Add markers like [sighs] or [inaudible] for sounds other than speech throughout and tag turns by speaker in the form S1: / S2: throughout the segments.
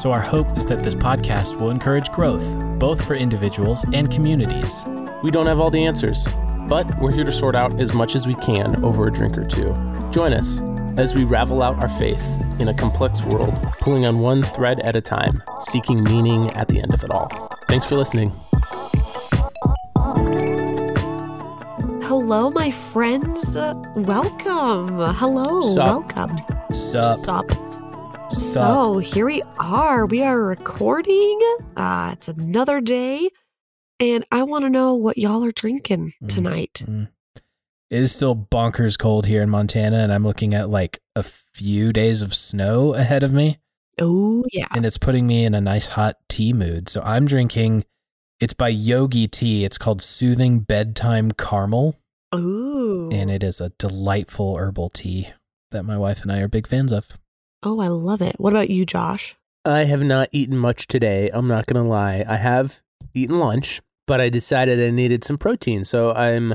S1: so our hope is that this podcast will encourage growth, both for individuals and communities.
S2: We don't have all the answers, but we're here to sort out as much as we can over a drink or two. Join us as we ravel out our faith in a complex world, pulling on one thread at a time, seeking meaning at the end of it all. Thanks for listening.
S3: Hello, my friends. Welcome. Hello.
S2: Sup.
S3: Welcome.
S1: Sup?
S3: Sup. So here we are. We are recording. Uh, it's another day. And I want to know what y'all are drinking
S1: Mm.
S3: tonight.
S1: Mm. It is still bonkers cold here in Montana, and I'm looking at like a few days of snow ahead of me,
S3: Oh, yeah.
S1: and it's putting me in a nice hot tea mood. So I'm drinking. It's by Yogi Tea. It's called Soothing Bedtime Caramel,
S3: Ooh.
S1: and it is a delightful herbal tea that my wife and I are big fans of.
S3: Oh, I love it. What about you, Josh?
S2: I have not eaten much today. I'm not going to lie. I have eaten lunch, but I decided I needed some protein. So I'm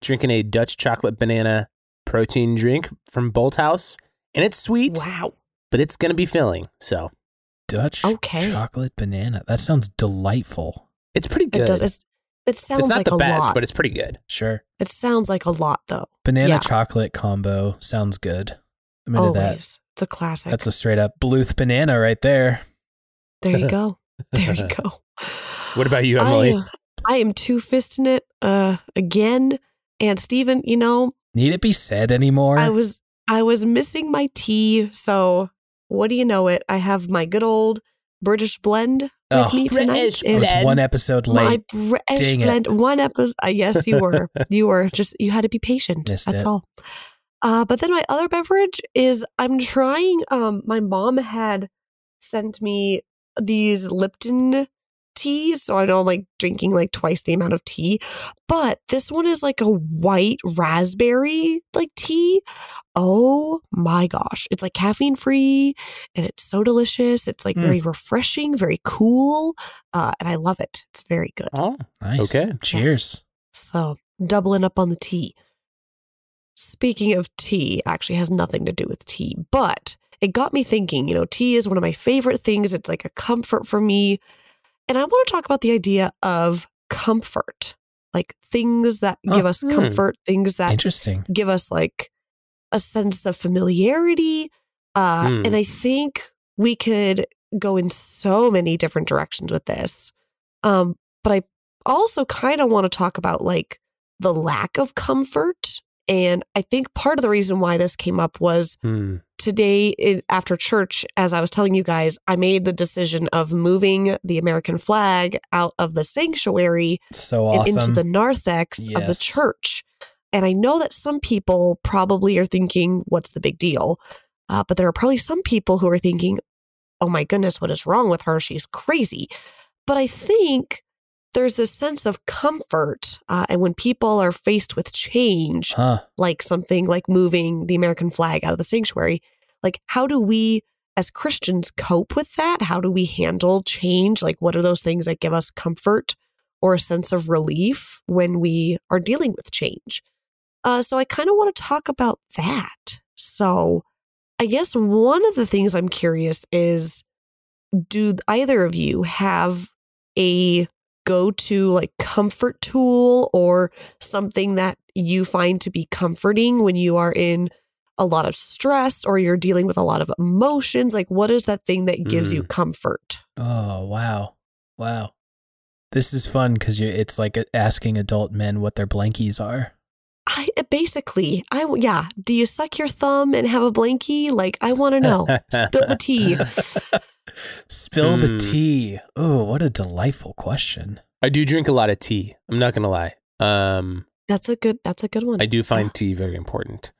S2: drinking a Dutch chocolate banana protein drink from Bolthouse. And it's sweet,
S3: Wow.
S2: but it's going to be filling. So
S1: Dutch
S3: Okay.
S1: chocolate banana. That sounds delightful.
S2: it's pretty good.
S3: It does. It's, it sounds
S2: it's not
S3: like
S2: the
S3: a
S2: best,
S3: lot.
S2: but it's pretty good.
S1: Sure.
S3: it sounds like a lot, though.
S1: Banana
S3: Yeah.
S1: chocolate combo sounds good. I'm into
S3: Always.
S1: that.
S3: It's a classic.
S1: That's a straight up Bluth banana right there.
S3: there you go. [laughs] There you [laughs] go.
S2: What about you,
S3: I,
S2: Emily?
S3: uh, I am two fisting it uh, again. And Stephen, you know,
S1: Need it be said anymore?
S3: I was I was missing my tea, so what do you know it? I have my good old British blend with
S1: Oh,
S3: me tonight.
S2: British
S1: was
S2: blend.
S1: one episode
S3: my
S1: late.
S3: British
S1: Dang it.
S3: One episode. Uh, yes, you were. [laughs] you were just you had to be patient.
S1: Missed
S3: That's
S1: it.
S3: all. Uh, but then my other beverage is I'm trying. Um, my mom had sent me these Lipton teas, so I know I'm like drinking like twice the amount of tea. But this one is like a white raspberry like tea. Oh my gosh. It's like caffeine free and it's so delicious. It's like
S1: Mm.
S3: very refreshing, very cool. Uh, and I love it. It's very good.
S2: Oh,
S1: Nice.
S2: Okay.
S1: Cheers.
S3: So doubling up on the tea. Speaking of tea, actually has nothing to do with tea, but it got me thinking, you know, tea is one of my favorite things. It's like a comfort for me. And I want to talk about the idea of comfort, like things that
S1: Oh,
S3: give us
S2: hmm.
S3: comfort, things that
S1: Interesting.
S3: give us like a sense of familiarity. Uh,
S2: Hmm.
S3: And I think we could go in so many different directions with this. Um, but I also kind of want to talk about like the lack of comfort. And I think part of the reason why this came up was
S2: hmm.
S3: today in, after church, as I was telling you guys, I made the decision of moving the American flag out of the sanctuary
S1: So
S3: and
S1: awesome.
S3: into the narthex of the church. And I know that some people probably are thinking, what's the big deal? Uh, but there are probably some people who are thinking, oh my goodness, what is wrong with her? She's crazy. But I think there's this sense of comfort. Uh, and when people are faced with change,
S1: huh.
S3: like something like moving the American flag out of the sanctuary, like how do we as Christians cope with that? How do we handle change? Like what are those things that give us comfort or a sense of relief when we are dealing with change? Uh, so I kind of want to talk about that. So I guess one of the things I'm curious is do either of you have a go to like comfort tool or something that you find to be comforting when you are in a lot of stress or you're dealing with a lot of emotions? Like, what is that thing that gives you mm. comfort?
S1: Oh, wow. Wow. This is fun because you it's like asking adult men what their blankies are.
S3: I eh, basically, I yeah. Do you suck your thumb and have a blankie? Like, I want to know. Spill the tea. [laughs] [laughs]
S1: Spill the
S2: Hmm.
S1: tea. Oh, what a delightful question.
S2: I do drink a lot of tea. I'm not gonna lie. Um,
S3: That's a good. That's a good one.
S2: I do find
S3: Yeah.
S2: tea very important.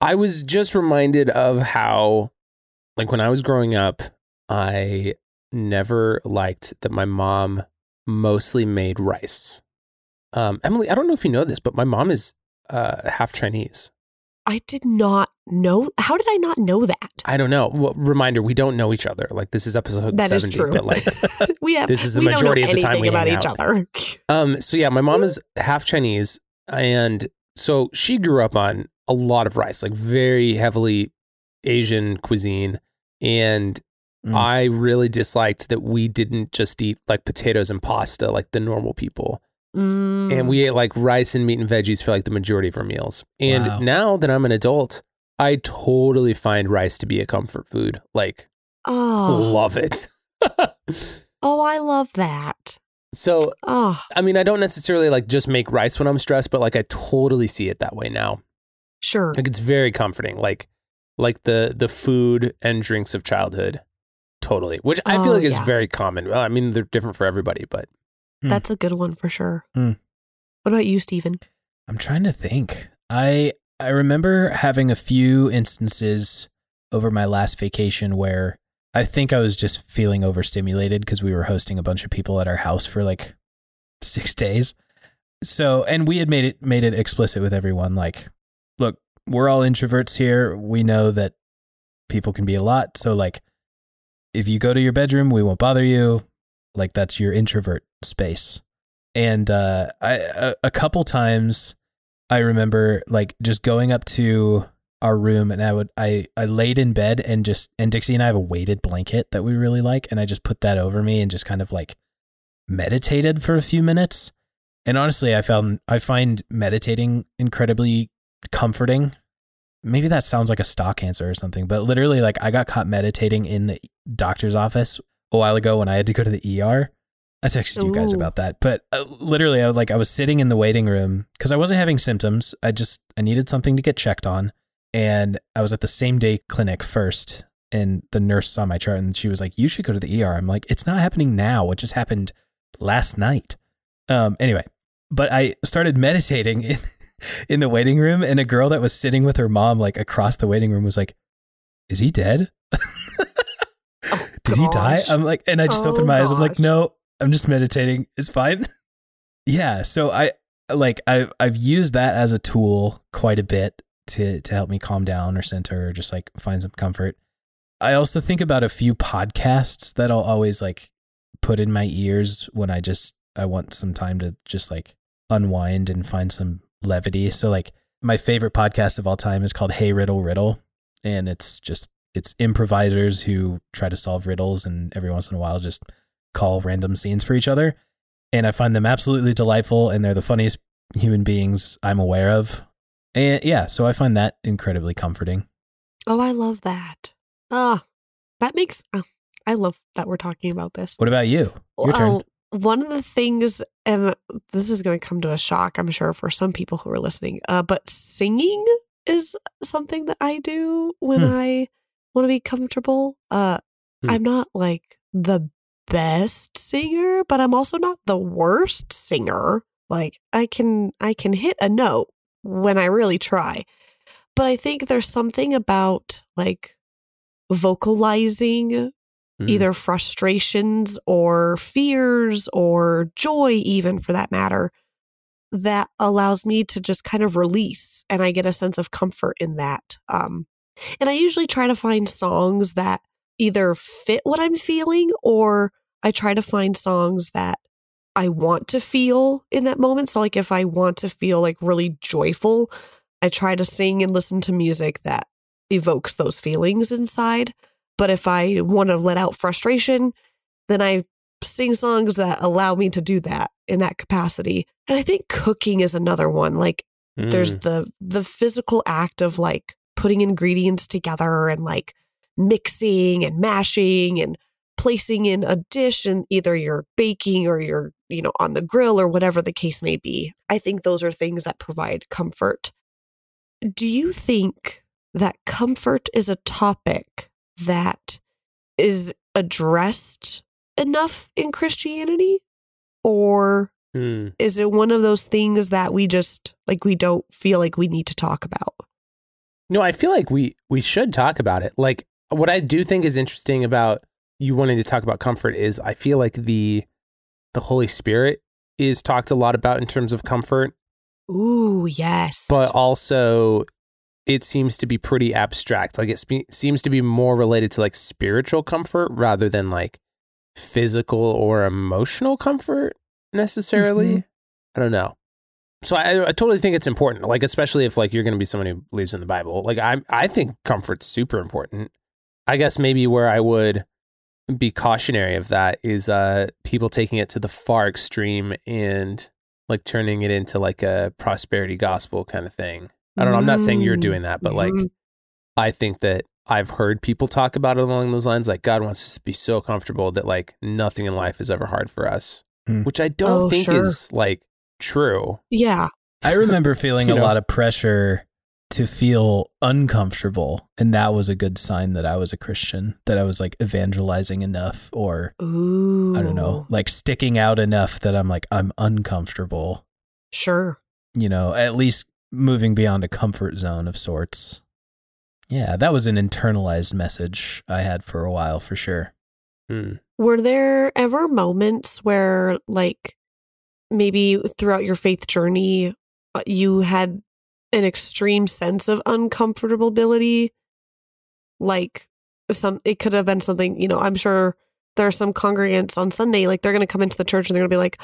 S2: I was just reminded of how, like, when I was growing up, I never liked that my mom mostly made rice. Um, Emily, I don't know if you know this, but my mom is uh, half Chinese.
S3: I did not know. How did I not know that?
S2: I don't know. Well, reminder: we don't know each other. Like this is episode
S3: That is
S2: seventy,
S3: true.
S2: but like [laughs]
S3: we have.
S2: This is the
S3: don't know
S2: majority of the time
S3: anything
S2: we
S3: about
S2: hang
S3: each
S2: out.
S3: other. [laughs]
S2: Um, so yeah, my mom is half Chinese, and so she grew up on a lot of rice, like very heavily Asian cuisine, and
S1: Mm.
S2: I really disliked that we didn't just eat like potatoes and pasta like the normal people,
S3: Mm.
S2: and we ate like rice and meat and veggies for like the majority of our meals. And
S1: Wow.
S2: now that I'm an adult, I totally find rice to be a comfort food. Like,
S3: oh,
S2: love it. [laughs]
S3: oh, I love that.
S2: so
S3: Oh,
S2: I mean, I don't necessarily like just make rice when I'm stressed, but like I totally see it that way now.
S3: sure.
S2: Like it's very comforting. Like like the the food and drinks of childhood. Totally. Which I feel
S3: Oh,
S2: like is
S3: yeah.
S2: very common. Well, I mean, they're different for everybody, but
S1: Hmm.
S3: That's a good one for sure.
S1: Hmm.
S3: What about you, Stephen?
S1: I'm trying to think. I I remember having a few instances over my last vacation where I think I was just feeling overstimulated because we were hosting a bunch of people at our house for like six days. So, and we had made it made it explicit with everyone. Like, look, we're all introverts here. We know that people can be a lot. So, like, if you go to your bedroom, we won't bother you. Like, that's your introvert space. And uh, I a, a couple times I remember like just going up to our room and I would I I laid in bed and just and Dixie and I have a weighted blanket that we really like and I just put that over me and just kind of like meditated for a few minutes. And honestly, I found I find meditating incredibly comforting. Maybe that sounds like a stock answer or something, but literally like I got caught meditating in the doctor's office a while ago when I had to go to the ER. I texted you guys about that, but uh, literally, I was like I was sitting in the waiting room because I wasn't having symptoms. I just I needed something to get checked on, and I was at the same day clinic first, and the nurse saw my chart and she was like, "You should go to the ER." I'm like, "It's not happening now. It just happened last night." Um. Anyway, but I started meditating in [laughs] in the waiting room, and a girl that was sitting with her mom like across the waiting room was like, "Is he dead?" [laughs]
S3: Oh,
S1: Did he die? I'm like, and I just
S3: Oh,
S1: opened my eyes. I'm like, no, I'm just meditating. It's fine. [laughs] yeah. So I like I've I've used that as a tool quite a bit to to help me calm down or center or just like find some comfort. I also think about a few podcasts that I'll always like put in my ears when I just I want some time to just like unwind and find some levity. So like my favorite podcast of all time is called Hey Riddle Riddle and it's just it's improvisers who try to solve riddles and every once in a while just call random scenes for each other and i find them absolutely delightful and they're the funniest human beings i'm aware of and yeah so i find that incredibly comforting
S3: Oh, I love that. Ah, that makes. Oh, I love that we're talking about this.
S1: what about you your turn
S3: Well, one of the things, and this is going to come to a shock, I'm sure, for some people who are listening, uh, but singing is something that I do when
S1: Hmm.
S3: I want to be comfortable. Uh,
S2: Hmm.
S3: I'm not like the best singer, but I'm also not the worst singer. Like I can, I can hit a note when I really try. But I think there's something about like vocalizing
S2: Mm.
S3: either frustrations or fears or joy, even for that matter, that allows me to just kind of release and I get a sense of comfort in that. Um, and I usually try to find songs that either fit what I'm feeling or I try to find songs that I want to feel in that moment. So, like, if I want to feel like really joyful, I try to sing and listen to music that evokes those feelings inside. But if I want to let out frustration, then I sing songs that allow me to do that in that capacity. And I think cooking is another one. Like there's
S2: Mm.
S3: the the physical act of like putting ingredients together and like mixing and mashing and placing in a dish and either you're baking or you're, you know, on the grill or whatever the case may be. I think those are things that provide comfort. Do you think that comfort is a topic that is addressed enough in Christianity? Or
S2: Mm.
S3: is it one of those things that we just like we don't feel like we need to talk about?
S2: No, I feel like we we should talk about it. Like what I do think is interesting about you wanting to talk about comfort is I feel like the the Holy Spirit is talked a lot about in terms of comfort,
S3: Ooh, yes.
S2: but also it seems to be pretty abstract. Like it spe- seems to be more related to like spiritual comfort rather than like physical or emotional comfort necessarily.
S3: Mhm.
S2: I don't know. So I, I totally think it's important. Like especially if like you're going to be someone who believes in the Bible. Like I I think comfort's super important. I guess maybe where I would be cautionary of that is uh people taking it to the far extreme and like turning it into like a prosperity gospel kind of thing. I don't know. I'm not saying you're
S3: Mm,
S2: doing that, but like
S3: mhm.
S2: I think that I've heard people talk about it along those lines. Like God wants us to be so comfortable that like nothing in life is ever hard for us,
S1: Hmm.
S2: which I don't
S3: Oh,
S2: think
S3: sure.
S2: is like true.
S3: yeah.
S1: I remember feeling a
S2: know?
S1: lot of pressure to feel uncomfortable. And that was a good sign that I was a Christian, that I was like evangelizing enough or
S3: Ooh.
S1: I don't know, like sticking out enough that I'm like, I'm uncomfortable,
S3: Sure.
S1: you know, at least moving beyond a comfort zone of sorts. Yeah, that was an internalized message I had for a while for sure.
S2: Hmm.
S3: Were there ever moments where, like, maybe throughout your faith journey, uh, you had an extreme sense of uncomfortability? Like, some, it could have been something, you know, I'm sure there are some congregants on Sunday, like, they're going to come into the church and they're going to be like,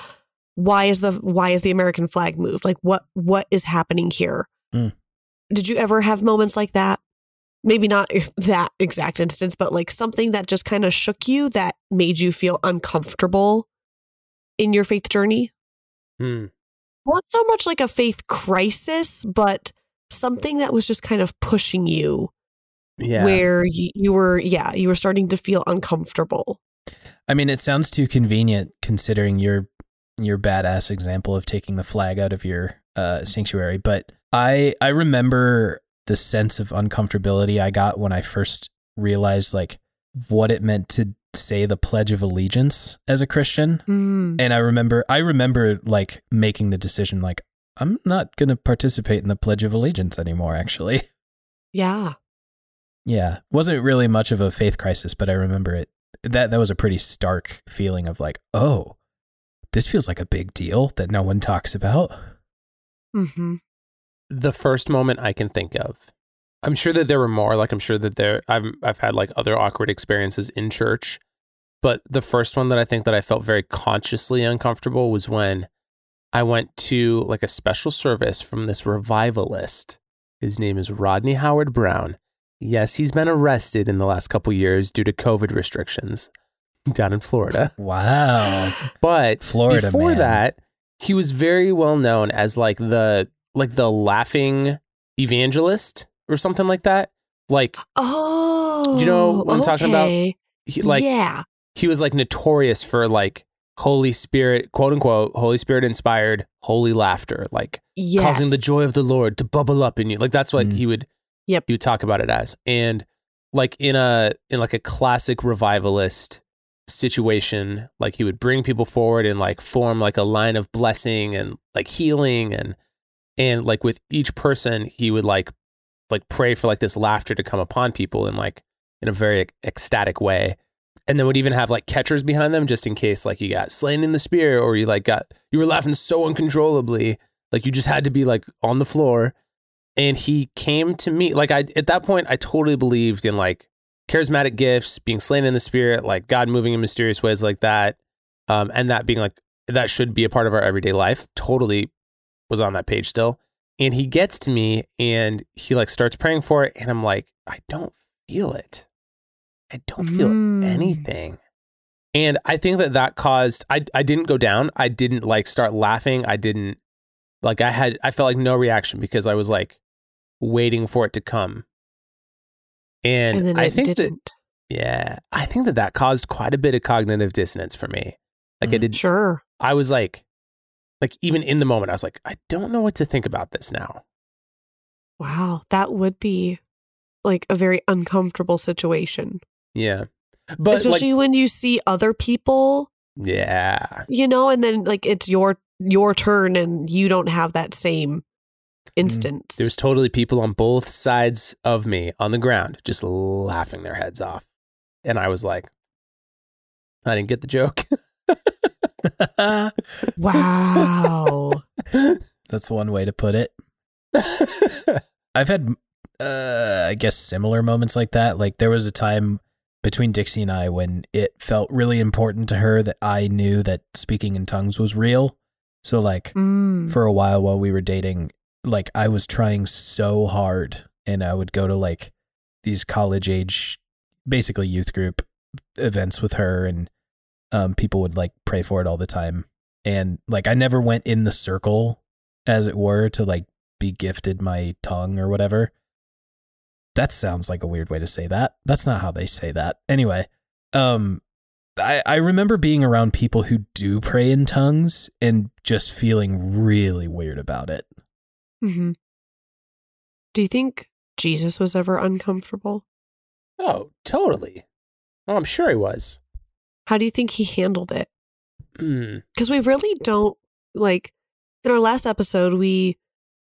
S3: why is the why is the American flag moved? Like what what is happening here?
S1: Hmm.
S3: Did you ever have moments like that? Maybe not [laughs] that exact instance, but like something that just kind of shook you that made you feel uncomfortable in your faith journey?
S2: Hmm.
S3: Not so much like a faith crisis, but something that was just kind of pushing you
S2: Yeah.
S3: where you, you were, yeah, you were starting to feel uncomfortable.
S1: I mean, it sounds too convenient considering your your badass example of taking the flag out of your uh, sanctuary. But I I remember the sense of uncomfortability I got when I first realized like what it meant to say the Pledge of Allegiance as a Christian.
S3: Mm.
S1: And I remember I remember like making the decision like I'm not going to participate in the Pledge of Allegiance anymore. Actually, [laughs]
S3: Yeah.
S1: yeah, wasn't really much of a faith crisis, but I remember it. That that was a pretty stark feeling of like, oh, this feels like a big deal that no one talks about.
S3: hmm
S2: the first moment I can think of. I'm sure that there were more. Like I'm sure that there I've I've had like other awkward experiences in church, but the first one that I think that I felt very consciously uncomfortable was when I went to like a special service from this revivalist. His name is Rodney Howard-Browne. Yes, he's been arrested in the last couple years due to COVID restrictions down in Florida. [laughs]
S1: Wow.
S2: But
S1: Florida
S2: before
S1: man.
S2: that, he was very well known as like the like the laughing evangelist or something like that. Like
S3: Oh, you
S2: know what I'm talking about? he, like
S3: yeah,
S2: he was like notorious for like Holy Spirit, quote unquote, Holy Spirit inspired holy laughter, like
S3: yes.
S2: causing the joy of the Lord to bubble up in you. Like that's what
S1: Mm.
S2: he would
S3: Yep.
S2: he would talk about it as. And like in a in like a classic revivalist situation, like he would bring people forward and like form like a line of blessing and like healing and and like with each person he would like like pray for like this laughter to come upon people in like in a very ecstatic way. And then would even have like catchers behind them just in case like you got slain in the spirit or you like got you were laughing so uncontrollably like you just had to be like on the floor. And he came to me like i at that point i totally believed in like charismatic gifts being slain in the spirit like god moving in mysterious ways like that um and that being like that should be a part of our everyday life. Totally was on that page still and he gets to me and he like starts praying for it and i'm like i don't feel it i don't feel
S3: Mm.
S2: anything and i think that that caused i i didn't go down i didn't like start laughing i didn't like i had i felt like no reaction because i was like waiting for it to come and,
S3: and
S2: i think that
S3: didn't.
S2: yeah i think that that caused quite a bit of cognitive dissonance for me like i
S1: Mm.
S2: did
S3: Sure.
S2: i was like like even in the moment i was like i don't know what to think about this now
S3: Wow, that would be like a very uncomfortable situation,
S2: yeah but
S3: especially when you see other people,
S2: yeah
S3: you know, and then like it's your your turn and you don't have that same mm, instance.
S2: There's totally people on both sides of me on the ground just laughing their heads off. And I was like, I didn't get the joke. [laughs] [laughs]
S3: Wow.
S1: That's one way to put it. [laughs] I've had, uh, I guess, similar moments like that. Like there was a time between Dixie and I when it felt really important to her that I knew that speaking in tongues was real. So like
S3: Mm.
S1: for a while while we were dating, like I was trying so hard, and I would go to like these college age, basically youth group events with her, and um, people would like pray for it all the time. And like I never went in the circle, as it were, to like be gifted my tongue or whatever. That sounds like a weird way to say that. That's not how they say that. Anyway, um, I, I remember being around people who do pray in tongues and just feeling really weird about it.
S3: Mm-hmm. Do you think Jesus was ever uncomfortable?
S2: oh, totally. Oh, I'm sure he was.
S3: How do you think he handled it? Because we really don't like in our last episode, we,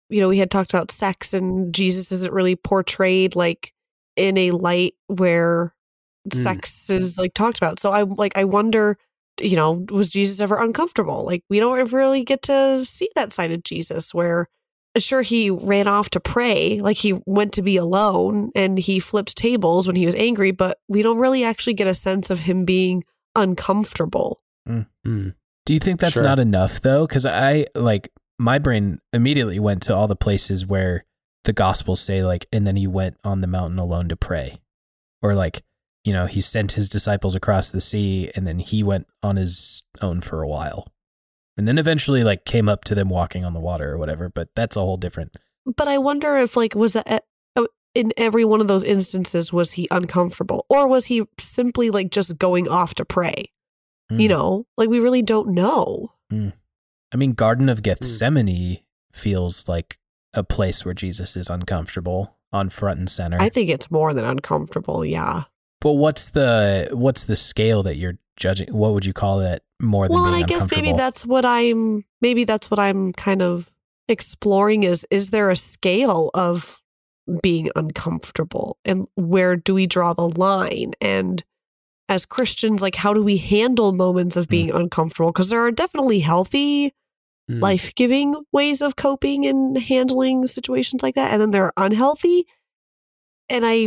S3: you know, we had talked about sex and Jesus isn't really portrayed like in a light where
S2: Mm.
S3: sex is like talked about. So I like, I wonder, you know, was Jesus ever uncomfortable? Like, we don't ever really get to see that side of Jesus where sure he ran off to pray like he went to be alone and he flipped tables when he was angry but we don't really actually get a sense of him being uncomfortable
S2: Hmm.
S1: Do you think that's
S2: Sure.
S1: not enough though? Because I like my brain immediately went to all the places where the gospels say like, and then he went on the mountain alone to pray, or like, you know, he sent his disciples across the sea, and then he went on his own for a while, and then eventually like came up to them walking on the water or whatever. But that's a whole different.
S3: But I wonder if like was that in every one of those instances was he uncomfortable or was he simply like just going off to pray? You
S1: Mm.
S3: know, like we really don't know.
S1: I mean, Garden of Gethsemane feels like a place where Jesus is uncomfortable on front and center.
S3: I think it's more than uncomfortable. Yeah.
S1: But what's the what's the scale that you're judging? What would you call that more than uncomfortable?
S3: Well, and
S1: being
S3: I guess maybe that's what I'm maybe that's what I'm kind of exploring is is there a scale of being uncomfortable and where do we draw the line? And as Christians like how do we handle moments of being uncomfortable? Because there are definitely healthy
S2: Hmm.
S3: life-giving ways of coping and handling situations like that and then there are unhealthy. And i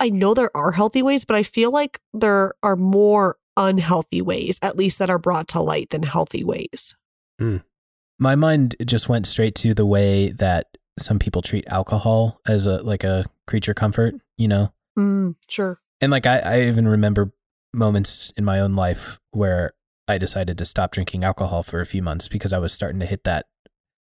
S3: i know there are healthy ways but i feel like there are more unhealthy ways at least that are brought to light than healthy ways.
S1: My mind just went straight to the way that some people treat alcohol as a like a creature comfort, you know.
S3: mm, sure
S1: And like I, I even remember moments in my own life where I decided to stop drinking alcohol for a few months because I was starting to hit that.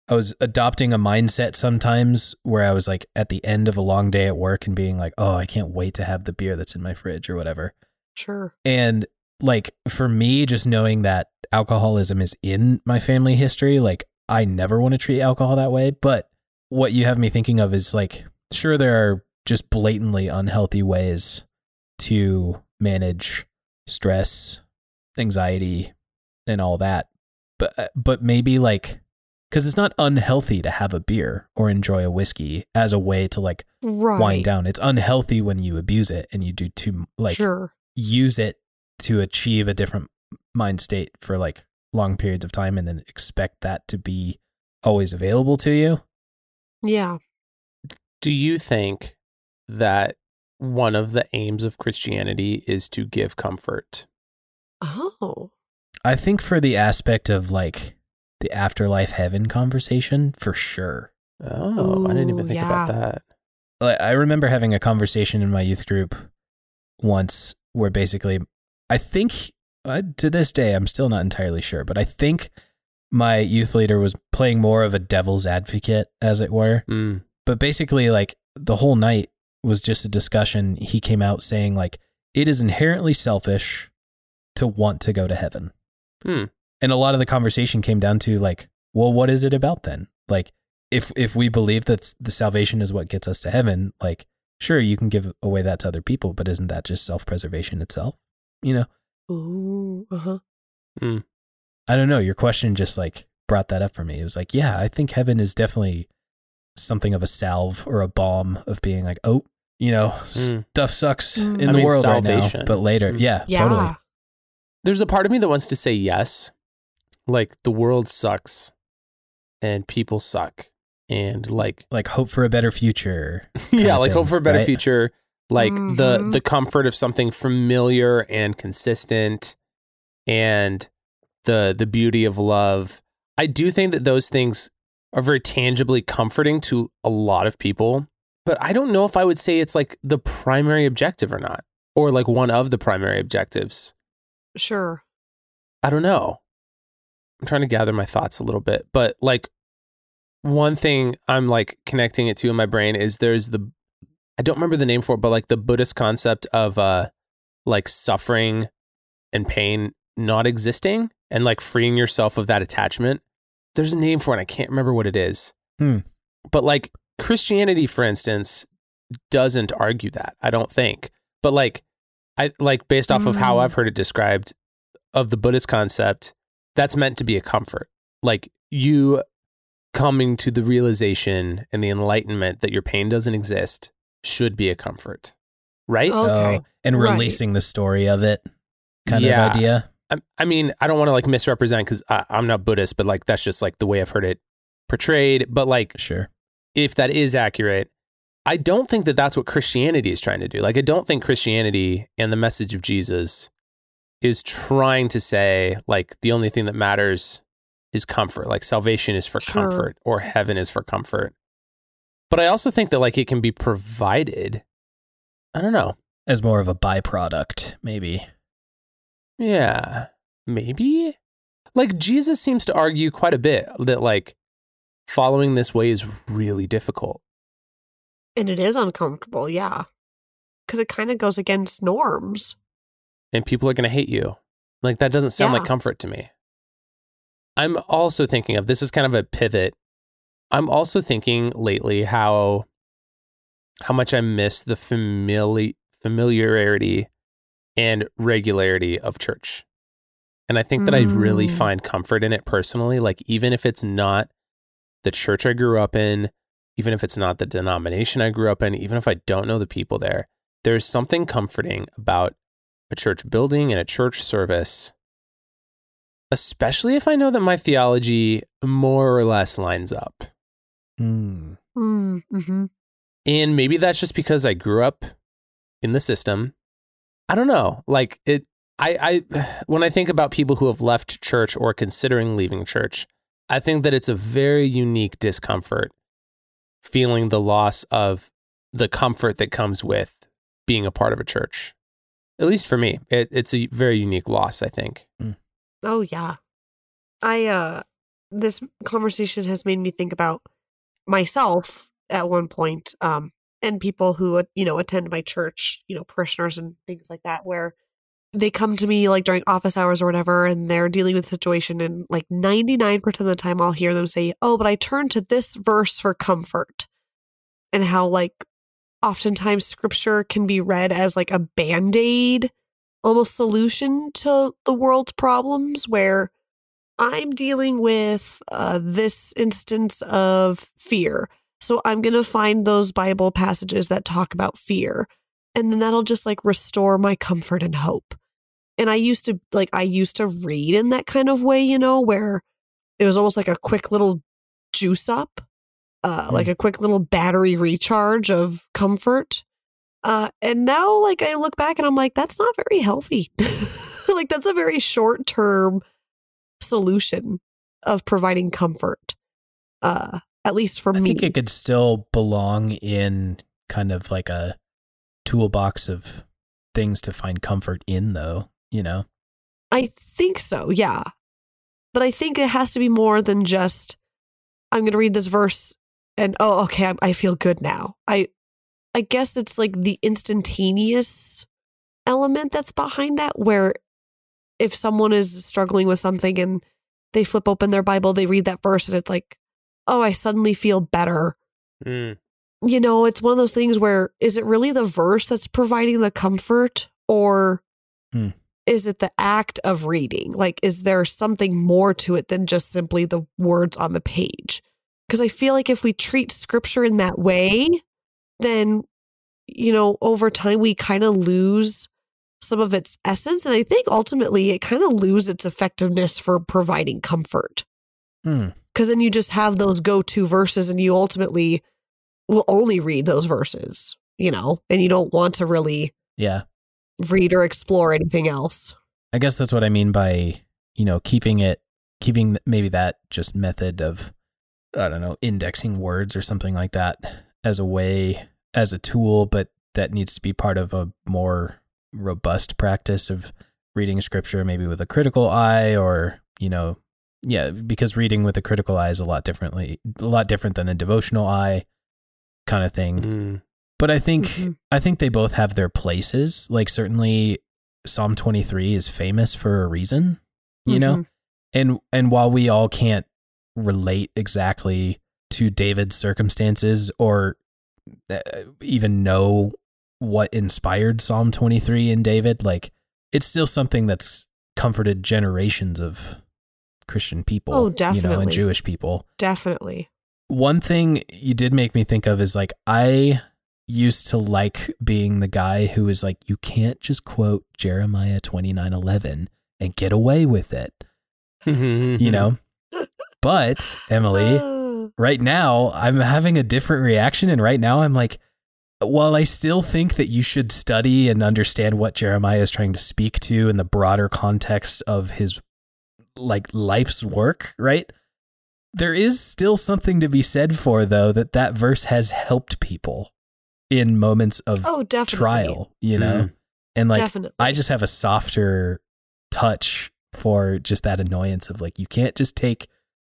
S1: I was adopting a mindset sometimes where I was like at the end of a long day at work and being like, oh, I can't wait to have the beer that's in my fridge or whatever.
S3: sure
S1: And like for me, just knowing that alcoholism is in my family history, like I never want to treat alcohol that way. But what you have me thinking of is like, sure, there are just blatantly unhealthy ways to manage stress, anxiety, and all that. But uh, but maybe like because it's not unhealthy to have a beer or enjoy a whiskey as a way to like
S3: right
S1: wind down. It's unhealthy when you abuse it and you do too like
S3: sure
S1: use it to achieve a different mind state for like long periods of time and then expect that to be always available to you.
S3: Yeah
S2: Do you think that one of the aims of Christianity is to give comfort?
S3: oh
S1: I think for the aspect of like the afterlife heaven conversation, for sure.
S2: Oh, I didn't even think
S3: yeah.
S2: about that.
S1: Like, I remember having a conversation in my youth group once where basically, I think uh, to this day, I'm still not entirely sure, but I think my youth leader was playing more of a devil's advocate, as it were.
S2: Mm.
S1: but basically like the whole night was just a discussion. He came out saying like it is inherently selfish to want to go to heaven.
S2: Hmm.
S1: and a lot of the conversation came down to like well what is it about then? Like if if we believe that the salvation is what gets us to heaven like sure you can give away that to other people but isn't that just self-preservation itself? You know?
S3: Ooh, uh-huh
S1: i don't know your question just like brought that up for me it was like yeah i think heaven is definitely something of a salve or a balm of being like oh you know
S2: Mm.
S1: stuff sucks
S3: Mm.
S1: in
S3: I
S1: the
S2: mean,
S1: world right now but later
S2: Mm.
S1: yeah,
S3: yeah
S1: totally
S2: there's a part of me that wants to say yes. Like the world sucks and people suck. And like
S1: Like hope for a better future. [laughs]
S2: yeah, like
S1: thing,
S2: hope for a better
S1: right?
S2: future. Like the
S3: Mhm.
S2: the comfort of something familiar and consistent and the the beauty of love. I do think that those things are very tangibly comforting to a lot of people, but I don't know if I would say it's like the primary objective or not, or like one of the primary objectives.
S3: Sure.
S2: I don't know. I'm trying to gather my thoughts a little bit, but like one thing I'm like connecting it to in my brain is there's the I don't remember the name for it, but like the Buddhist concept of uh like suffering and pain not existing and like freeing yourself of that attachment. There's a name for it. I can't remember what it is.
S1: Hmm.
S2: But like Christianity, for instance, doesn't argue that. I don't think. But like I like based off of how
S3: Mm.
S2: I've heard it described of the Buddhist concept, that's meant to be a comfort. Like you coming to the realization and the enlightenment that your pain doesn't exist should be a comfort. Right?
S3: Okay.
S1: Oh, and
S3: Right.
S1: releasing the story of it kind
S2: Yeah.
S1: of idea.
S2: I, I mean, I don't want to like misrepresent because I'm not Buddhist, but like that's just like the way I've heard it portrayed. But like,
S1: Sure.
S2: if that is accurate, I don't think that that's what Christianity is trying to do. Like, I don't think Christianity and the message of Jesus is trying to say like the only thing that matters is comfort. Like salvation is for
S3: Sure.
S2: comfort or heaven is for comfort. But I also think that like it can be provided. I don't know.
S1: As more of a byproduct, maybe.
S2: Yeah, maybe. Like Jesus seems to argue quite a bit that like following this way is really difficult.
S3: And it is uncomfortable, yeah. Because it kind of goes against norms.
S2: and people are going to hate you. Like that doesn't sound like comfort to me. I'm also thinking of this is kind of a pivot. I'm also thinking lately how how much I miss the famili- familiarity and regularity of church. And I think that I really
S3: Mm.
S2: find comfort in it personally, like even if it's not the church I grew up in, even if it's not the denomination I grew up in, even if I don't know the people there, there's something comforting about a church building and a church service, especially if I know that my theology more or less lines up.
S1: Hmm.
S3: Mm, hmm
S2: And maybe that's just because I grew up in the system. I don't know. Like it I I [sighs] when I think about people who have left church or considering leaving church, I think that it's a very unique discomfort feeling the loss of the comfort that comes with being a part of a church. At least for me, it, it's a very unique loss, I think.
S3: Oh yeah. I uh this conversation has made me think about myself at one point um and people who you know attend my church, you know, parishioners and things like that where they come to me like during office hours or whatever and they're dealing with a situation and like 99% of the time I'll hear them say, "Oh, but I turn to this verse for comfort." And how like oftentimes scripture can be read as like a band-aid almost solution to the world's problems where I'm dealing with uh, this instance of fear. So I'm going to find those Bible passages that talk about fear. And then that'll just like restore my comfort and hope. And I used to like, I used to read in that kind of way, you know, where it was almost like a quick little juice up, uh, like a quick little battery recharge of comfort. Uh, and now, like, I look back and I'm like, that's not very healthy. [laughs] like, that's a very short term solution of providing comfort. Uh, at least for
S1: I
S3: me.
S1: I think it could still belong in kind of like a toolbox of things to find comfort in, though, you know?
S3: I think so, yeah. But I think it has to be more than just I'm going to read this verse and oh okay, I, I feel good now. I I guess it's like the instantaneous element that's behind that where if someone is struggling with something and they flip open their Bible, they read that verse and it's like, "Oh, I suddenly feel better." you know, it's one of those things where is it really the verse that's providing the comfort or
S1: Hmm.
S3: is it the act of reading? Like, is there something more to it than just simply the words on the page? Because I feel like if we treat scripture in that way, then, you know, over time we kind of lose some of its essence. And I think ultimately it kind of loses its effectiveness for providing comfort.
S1: Hmm.
S3: Because then you just have those go to verses and you ultimately will only read those verses, you know, and you don't want to really
S1: Yeah.
S3: read or explore anything else.
S1: I guess that's what I mean by, you know, keeping it, keeping maybe that just method of, I don't know, indexing words or something like that as a way, as a tool, but that needs to be part of a more robust practice of reading scripture, maybe with a critical eye or, you know, yeah, because reading with a critical eye is a lot differently, a lot different than a devotional eye kind of thing.
S2: Mm.
S1: But I think
S3: Mhm.
S1: I think they both have their places. Like certainly Psalm 23 is famous for a reason, you know?
S3: Mhm.
S1: And and while we all can't relate exactly to David's circumstances or uh, even know what inspired Psalm 23 in David, like it's still something that's comforted generations of Christian people,
S3: Oh,
S1: you know,
S3: definitely.
S1: and Jewish people
S3: Definitely.
S1: one thing you did make me think of is like I used to like being the guy who was like you can't just quote Jeremiah 29:11 and get away with it, mm-hmm. you know? [laughs] but Emily, [sighs] right now I'm having a different reaction and right now I'm like while I still think that you should study and understand what Jeremiah is trying to speak to in the broader context of his like life's work, right? There is still something to be said for though that that verse has helped people in moments of
S3: oh, definitely.
S1: trial, you know?
S2: Mm.
S1: And like
S3: definitely.
S1: I just have a softer touch for just that annoyance of like you can't just take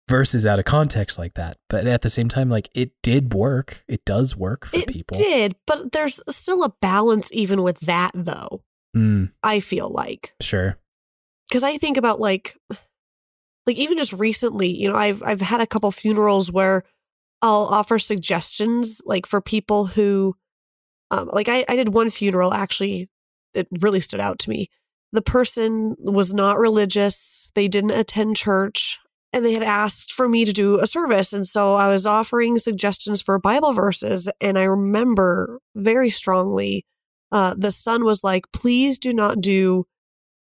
S1: verses out of context like that. But at the same time, like it did work. It does work for
S3: it
S1: people.
S3: It did, but there's still a balance even with that, though.
S1: Mm,
S3: I feel like
S1: sure.
S3: because I think about like, like even just recently, you know, I've I've had a couple funerals where I'll offer suggestions, like for people who, um, like I I did one funeral actually, it really stood out to me. The person was not religious; they didn't attend church, and they had asked for me to do a service, and so I was offering suggestions for Bible verses, and I remember very strongly, uh, the son was like, "Please do not do."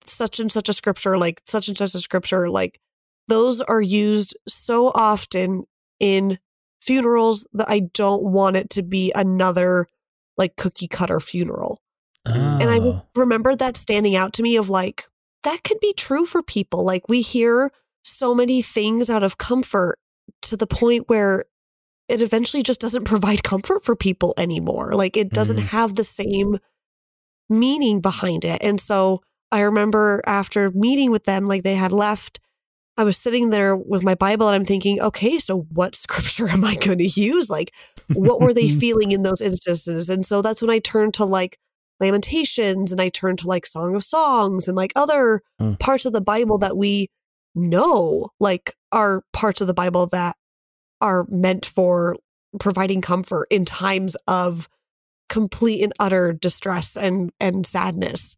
S3: such and such a scripture, like such and such a scripture, like those are used so often in funerals that I don't want it to be another like cookie cutter funeral. And I
S1: Oh.
S3: remember that standing out to me of like, that could be true for people. Like we hear so many things out of comfort to the point where it eventually just doesn't provide comfort for people anymore. Like it doesn't
S1: Mhm.
S3: have the same meaning behind it. And so I remember after meeting with them, like they had left, I was sitting there with my Bible and I'm thinking, okay, so what [laughs] scripture am I going to use? Like, what were they [laughs] feeling in those instances? And so that's when I turned to like Lamentations and I turned to like Song of Songs and like other
S1: Mm.
S3: parts of the Bible that we know, like are parts of the Bible that are meant for providing comfort in times of complete and utter distress and and sadness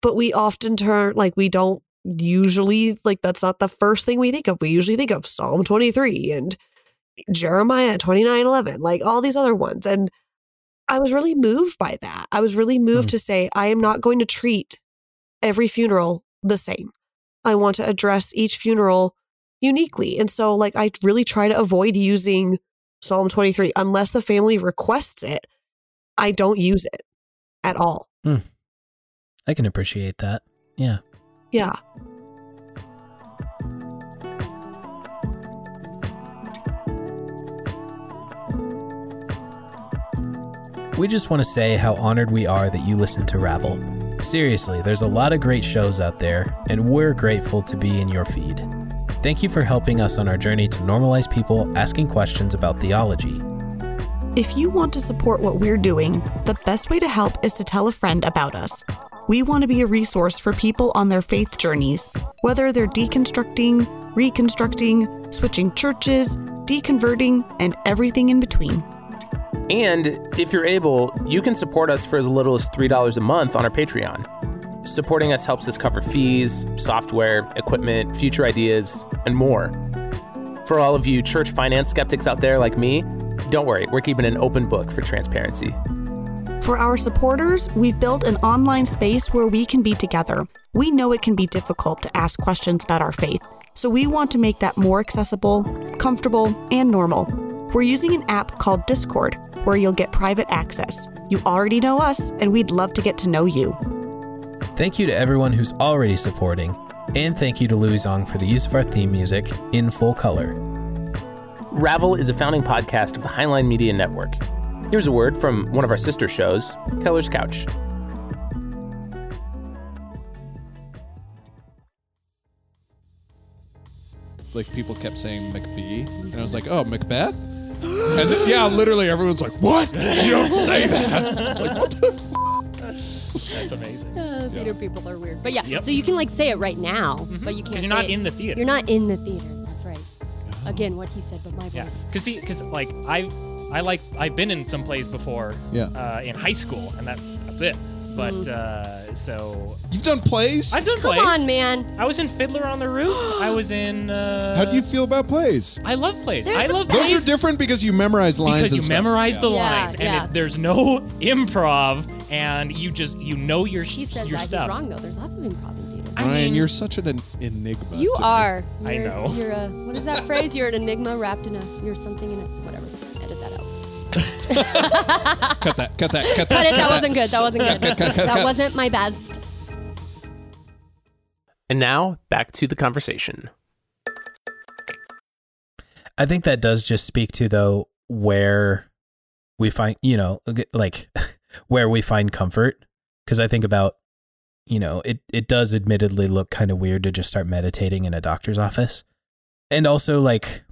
S3: but we often turn like we don't usually like that's not the first thing we think of. We usually think of psalm 23 and jeremiah 29 11 like all these other ones. And i was really moved by that. I was really moved
S1: Hmm.
S3: to say i am not going to treat every funeral the same. I want to address each funeral uniquely. And so like i really try to avoid using psalm 23 unless the family requests it. I don't use it at all.
S1: I can appreciate that. Yeah.
S3: Yeah
S1: We just want to say how honored we are that you listen to Ravel. Seriously, there's a lot of great shows out there, and we're grateful to be in your feed. Thank you for helping us on our journey to normalize people asking questions about theology.
S4: If you want to support what we're doing, the best way to help is to tell a friend about us. We want to be a resource for people on their faith journeys, whether they're deconstructing, reconstructing, switching churches, deconverting, and everything in between.
S2: And if you're able, you can support us for as little as $3 a month on our Patreon. Supporting us helps us cover fees, software, equipment, future ideas, and more. For all of you church finance skeptics out there like me, don't worry, we're keeping an open book for transparency.
S4: For our supporters, we've built an online space where we can be together. We know it can be difficult to ask questions about our faith, so we want to make that more accessible, comfortable, and normal. We're using an app called Discord, where you'll get private access. You already know us, and we'd love to get to know you.
S1: Thank you to everyone who's already supporting, and thank you to Louie Zong for the use of our theme music in full color.
S2: Ravel is a founding podcast of the Highline Media Network. Here's a word from one of our sister shows, Keller's Couch.
S5: like people kept saying McBee, and I was like, oh, Macbeth. And then, yeah, literally everyone's like, "What? You don't say that." It's like, what the?
S6: That's amazing.
S7: Uh, theater people are weird, but yeah.
S6: Yep.
S7: So you can like say it right now, but you can't.
S6: Because you're
S7: say
S6: not
S7: it-
S6: in the theater.
S7: You're not in the theater. That's right. Again, what he said, but my
S6: Yeah.
S7: voice.
S6: Cause see, cause like I, I like I've been in some plays before.
S5: Yeah.
S6: Uh, in high school, and that that's it. But uh, so
S5: You've done plays.
S6: I've done
S7: Come
S6: plays.
S7: on, man.
S6: I was in Fiddler on the Roof. I was in. Uh,
S5: How do you feel about plays?
S6: I love plays.
S7: They're
S6: I
S7: the
S6: love
S5: Those
S6: plays
S5: are different because you memorize lines.
S6: because
S5: and
S6: you
S5: stuff.
S6: memorize the
S7: Yeah.
S6: lines,
S7: Yeah,
S6: and
S7: yeah.
S6: It, there's no [laughs] improv, and you just you know your
S7: He says
S6: your
S7: that
S6: stuff.
S7: he's wrong though. There's lots of improv in theater.
S6: I
S5: Ryan,
S6: mean,
S5: you're such an en- enigma.
S7: You
S5: to me.
S7: are.
S6: I
S7: You're-
S6: know.
S7: You're a what is that [laughs] phrase? You're an enigma wrapped in a. You're something in a
S5: Cut that. Cut that. Cut that.
S7: Cut it. That wasn't good. That wasn't good.
S5: cut, cut,
S7: That
S5: cut.
S7: wasn't my best.
S2: And now, back to the conversation.
S1: I think that does just speak to though where we find, you know, like [laughs] where we find comfort. Because I think about, you know, it it does admittedly look kind of weird to just start meditating in a doctor's office, and also like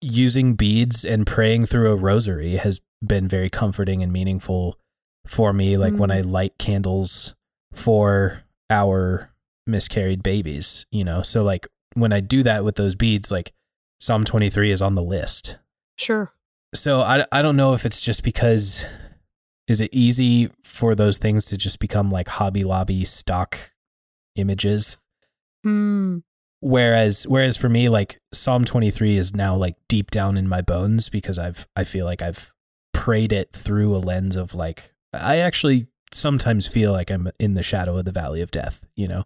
S1: using beads and praying through a rosary has been very comforting and meaningful for me. Like when I light candles for our miscarried babies, you know, so like when I do that with those beads, like Psalm 23 is on the list.
S3: Sure.
S1: So I, I don't know if it's just because is it easy for those things to just become like Hobby Lobby stock images?
S3: Hmm.
S1: Whereas whereas for me like Psalm 23 is now like deep down in my bones because I've I feel like I've prayed it through a lens of like I actually sometimes feel like I'm in the shadow of the valley of death, you know.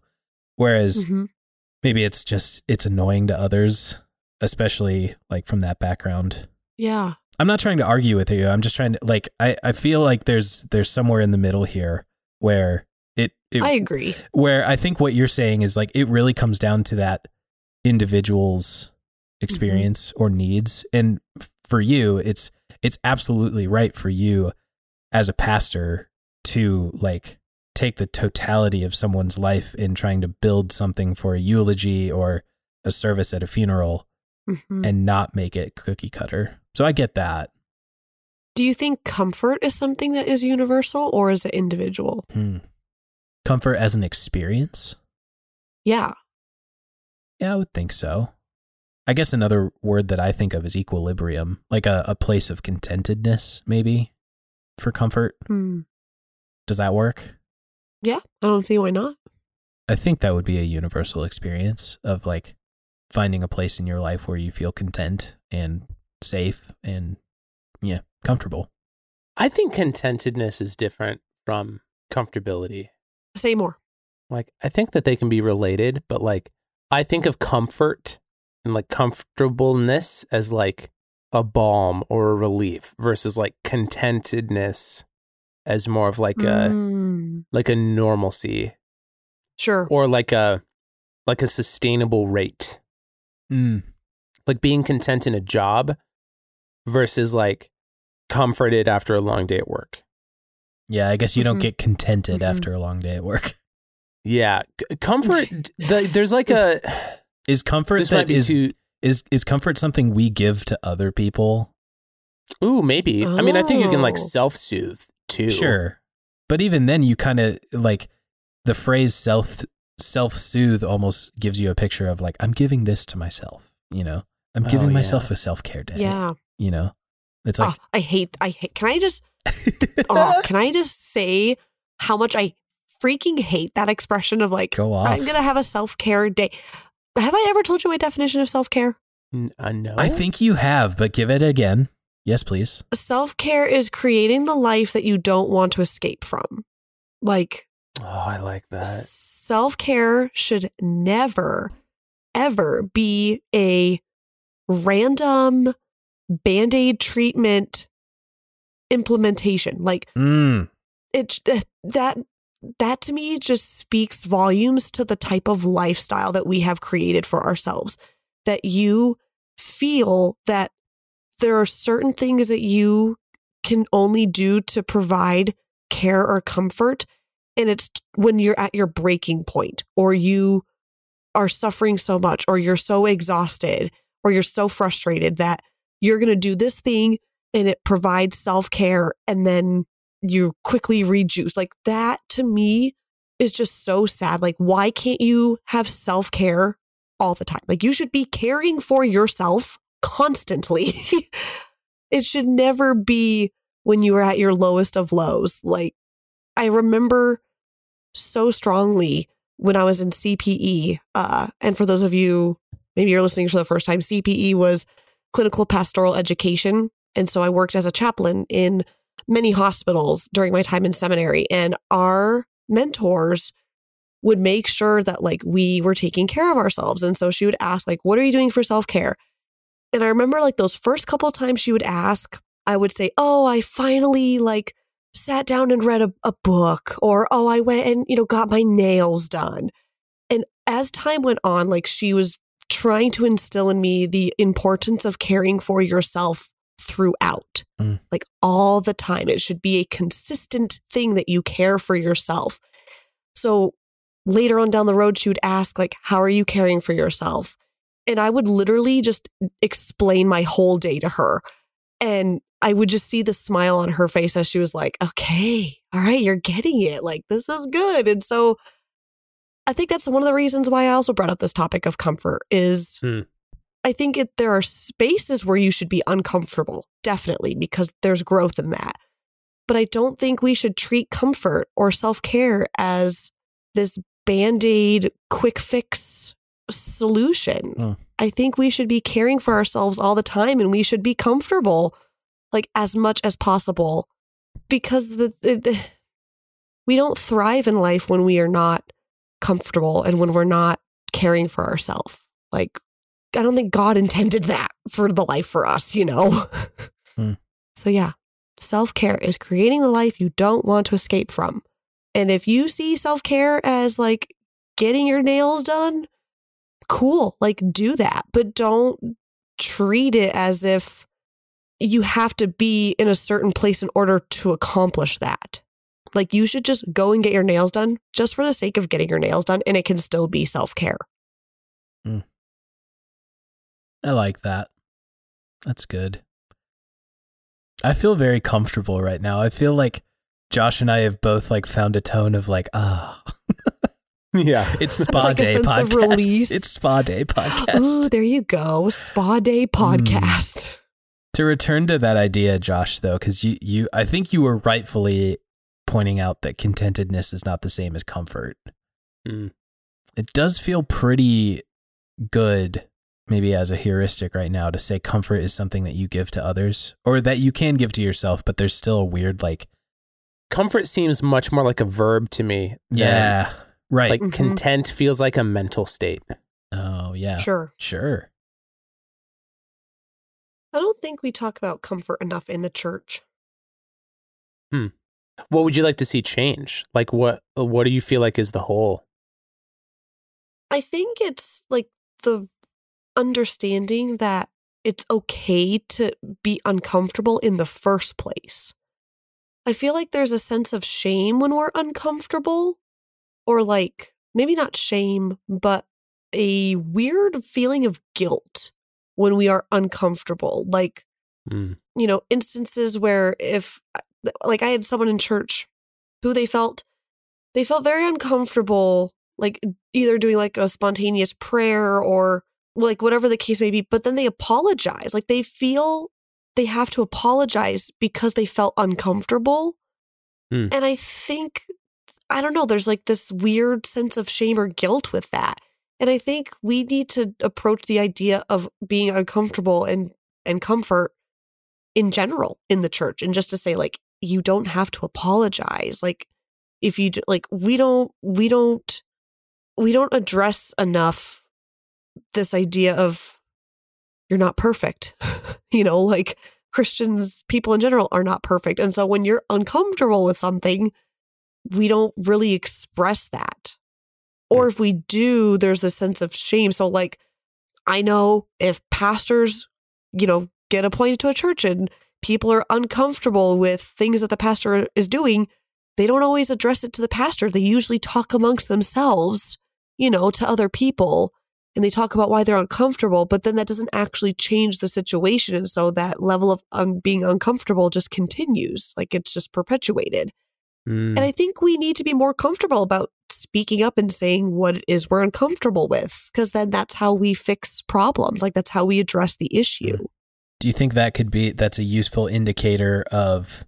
S1: Whereas
S3: Mhm.
S1: maybe it's just it's annoying to others, especially like from that background.
S3: Yeah.
S1: I'm not trying to argue with you. I'm just trying to like I, I feel like there's there's somewhere in the middle here where it,
S3: I agree.
S1: where I think what you're saying is like it really comes down to that individual's experience or needs. And for you, it's it's absolutely right for you as a pastor to like take the totality of someone's life in trying to build something for a eulogy or a service at a funeral
S3: Mhm.
S1: and not make it cookie cutter. So I get that.
S3: Do you think comfort is something that is universal or is it individual?
S1: Hmm. Comfort as an experience?
S3: Yeah.
S1: Yeah, I would think so. I guess another word that I think of is equilibrium, like a, a place of contentedness, maybe for comfort.
S3: Hmm.
S1: Does that work?
S3: Yeah. I don't see why not.
S1: I think that would be a universal experience of like finding a place in your life where you feel content and safe and, yeah, comfortable.
S2: I think contentedness is different from comfortability.
S3: Say more.
S2: Like, I think that they can be related, but like, I think of comfort and like comfortableness as like a balm or a relief versus like contentedness as more of like a
S3: Hmm.
S2: like a normalcy
S3: Sure.
S2: or like a like a sustainable rate.
S1: Mm.
S2: Like being content in a job versus like comforted after a long day at work.
S1: Yeah, I guess you don't
S3: Mhm.
S1: get contented
S3: Mhm.
S1: after a long day at work.
S2: Yeah, comfort. [laughs] the, there's like a.
S1: Is comfort
S2: This might
S1: is
S2: too.
S1: is is comfort something we give to other people?
S2: Ooh, maybe. I mean, I think you can like
S3: Oh.
S2: self soothe too.
S1: Sure. But even then you kind of like the phrase self self soothe almost gives you a picture of like I'm giving this to myself, you know. I'm
S2: Oh,
S1: giving
S2: yeah.
S1: myself a self-care day.
S3: Yeah.
S1: You know. It's like
S3: oh, I hate I hate can I just [laughs] oh, [laughs] can I just say how much I freaking hate that expression of like
S1: go off.
S3: I'm gonna have a self care day. Have I ever told you my definition of self care?
S2: N- uh, no.
S1: I think you have, but give it again. Yes, please.
S3: Self care is creating the life that you don't want to escape from. Like,
S2: Oh, I like that.
S3: self care should never, ever be a random band aid treatment implementation. Like,
S1: Mm.
S3: it that that to me just speaks volumes to the type of lifestyle that we have created for ourselves that you feel that there are certain things that you can only do to provide care or comfort and it's when you're at your breaking point or you are suffering so much or you're so exhausted or you're so frustrated that you're going to do this thing and it provides self-care and then you quickly rejuice. Like that to me is just so sad. Like, why can't you have self care all the time? Like, you should be caring for yourself constantly. [laughs] it should never be when you are at your lowest of lows. Like, I remember so strongly when I was in CPE. Uh, and for those of you, maybe you're listening for the first time, CPE was clinical pastoral education. And so I worked as a chaplain in many hospitals during my time in seminary and our mentors would make sure that like we were taking care of ourselves. And so she would ask like what are you doing for self-care? And i remember like those first couple times she would ask i would say oh i finally like sat down and read a, a book or oh i went and you know got my nails done. And as time went on like she was trying to instill in me the importance of caring for yourself throughout,
S1: Mm.
S3: like all the time. It should be a consistent thing that you care for yourself. So later on down the road, she would ask, like, how are you caring for yourself? And I would literally just explain my whole day to her. And I would just see the smile on her face as she was like, okay, all right, you're getting it. Like, this is good. And so I think that's one of the reasons why I also brought up this topic of comfort is
S2: Hmm.
S3: I think it, there are spaces where you should be uncomfortable, definitely, because there's growth in that. But I don't think we should treat comfort or self care as this band aid quick fix solution.
S1: Hmm.
S3: I think we should be caring for ourselves all the time and we should be comfortable like as much as possible because the, the, the we don't thrive in life when we are not comfortable and when we're not caring for ourselves. Like I don't think God intended that for the life for us, you know?
S1: Hmm.
S3: So, yeah, self care is creating the life you don't want to escape from. And if you see self care as like getting your nails done, cool, like do that, but don't treat it as if you have to be in a certain place in order to accomplish that. Like you should just go and get your nails done just for the sake of getting your nails done, and it can still be self care.
S1: I like that. That's good. I feel very comfortable right now. I feel like Josh and I have both like found a tone of like, ah, [laughs]
S2: Yeah. [laughs]
S1: it's spa
S3: Like a
S1: day
S3: sense of
S1: podcast.
S3: release.
S1: It's spa day [gasps] podcast.
S3: Ooh, there you go. Spa Day podcast.
S1: to return to that idea, Josh, though, because you, you, I think you were rightfully pointing out that contentedness is not the same as comfort.
S2: Mm.
S1: It does feel pretty good, maybe as a heuristic right now, to say comfort is something that you give to others or that you can give to yourself, but there's still a weird, like,
S2: Comfort seems much more like a verb to me. than-
S1: yeah, right.
S2: Like
S3: Mhm.
S2: content feels like a mental state.
S1: oh, yeah.
S3: Sure.
S1: Sure.
S3: I don't think we talk about comfort enough in the church. Hmm.
S2: What would you like to see change? Like what what do you feel like is the whole?
S3: I think it's like the understanding that it's okay to be uncomfortable in the first place. I feel like there's a sense of shame when we're uncomfortable, or like maybe not shame, but a weird feeling of guilt when we are uncomfortable. Like,
S2: Mm.
S3: you know, instances where if, like, I had someone in church who they felt, they felt very uncomfortable, like either doing like a spontaneous prayer or like whatever the case may be, but then they apologize. Like they feel they have to apologize because they felt uncomfortable.
S2: Hmm.
S3: And I think, I don't know, there's like this weird sense of shame or guilt with that. And I think we need to approach the idea of being uncomfortable and and comfort in general in the church and just to say like you don't have to apologize like if you d- like we don't we don't we don't address enough this idea of you're not perfect. [laughs] You know like christians people in general are not perfect. And so when you're uncomfortable with something we don't really express that. Or if we do there's this sense of shame. So like i know if pastors you know get appointed to a church and people are uncomfortable with things that the pastor is doing they don't always address it to the pastor. They usually talk amongst themselves you know to other people and they talk about why they're uncomfortable but then that doesn't actually change the situation and so that level of um, being uncomfortable just continues like it's just perpetuated
S2: Mm.
S3: and I think we need to be more comfortable about speaking up and saying what it is we're uncomfortable with, because then that's how we fix problems. Like that's how we address the issue.
S1: Do you think that could be that's a useful indicator of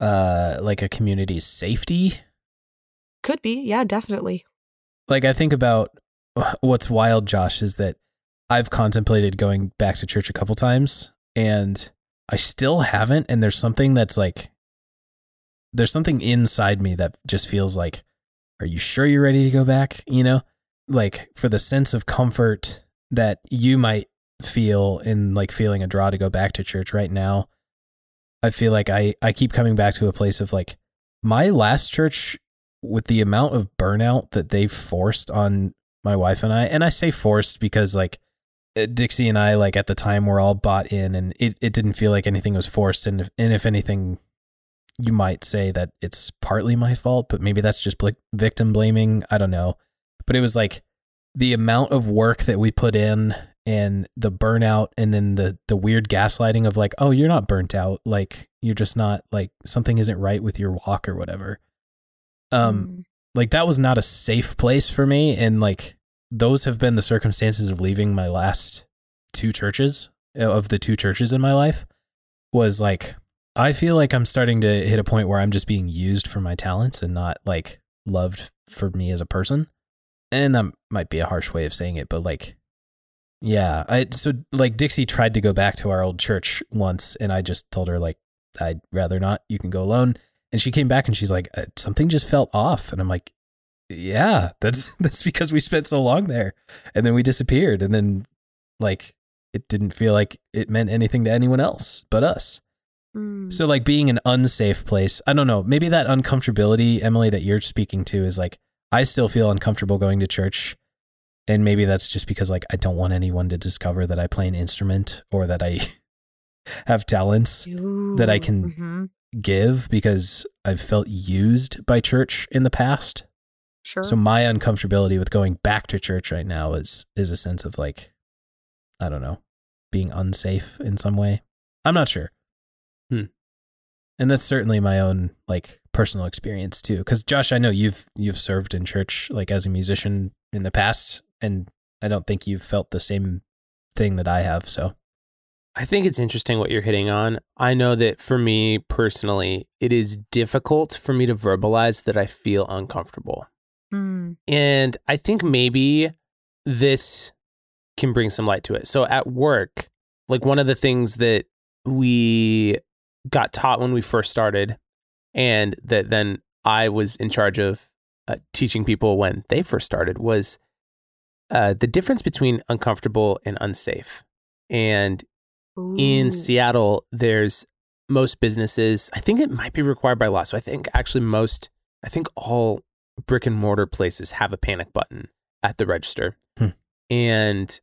S1: uh like a community's safety?
S3: Could be. Yeah, definitely.
S1: Like I think about [laughs] what's wild, Josh, is that I've contemplated going back to church a couple times and I still haven't and there's something that's like there's something inside me that just feels like are you sure you're ready to go back, you know? Like for the sense of comfort that you might feel in like feeling a draw to go back to church right now. I feel like I I keep coming back to a place of like my last church with the amount of burnout that they forced on my wife and I and I say forced because like uh, Dixie and I like at the time were all bought in and it, it didn't feel like anything was forced. And if, and if anything you might say that it's partly my fault but maybe that's just bl- victim blaming. I don't know. But it was like the amount of work that we put in and the burnout and then the the weird gaslighting of like oh you're not burnt out. Like you're just not like something isn't right with your walk or whatever. Um
S3: Mm.
S1: like that was not a safe place for me. And like those have been the circumstances of leaving my last two churches uh, of the two churches in my life was like i feel like i'm starting to hit a point where i'm just being used for my talents and not like loved for me as a person. And that might be a harsh way of saying it but like yeah i so like dixie tried to go back to our old church once and i just told her like i'd rather not. You can go alone. And she came back and she's like uh, something just felt off. And i'm like yeah that's [laughs] that's because we spent so long there and then we disappeared and then like it didn't feel like it meant anything to anyone else but us
S3: Mm.
S1: so like being an unsafe place i don't know maybe that uncomfortability emily that you're speaking to is like i still feel uncomfortable going to church and maybe that's just because like i don't want anyone to discover that i play an instrument or that i [laughs] have talents that I can-
S3: Mhm.
S1: give because i've felt used by church in the past
S3: Sure.
S1: So my uncomfortability with going back to church right now is is a sense of like I don't know, being unsafe in some way. I'm not sure.
S2: Hmm.
S1: And that's certainly my own like personal experience too cuz Josh, I know you've you've served in church like as a musician in the past and I don't think you've felt the same thing that I have, so
S2: I think it's interesting what you're hitting on. I know that for me personally, it is difficult for me to verbalize that I feel uncomfortable.
S3: Mm.
S2: And I think maybe this can bring some light to it. So at work, like one of the things that we got taught when we first started, and that then I was in charge of uh, teaching people when they first started was uh, the difference between uncomfortable and unsafe. And in Seattle, there's most businesses, I think it might be required by law. So I think actually most, I think all brick and mortar places have a panic button at the register.
S1: Hmm.
S2: And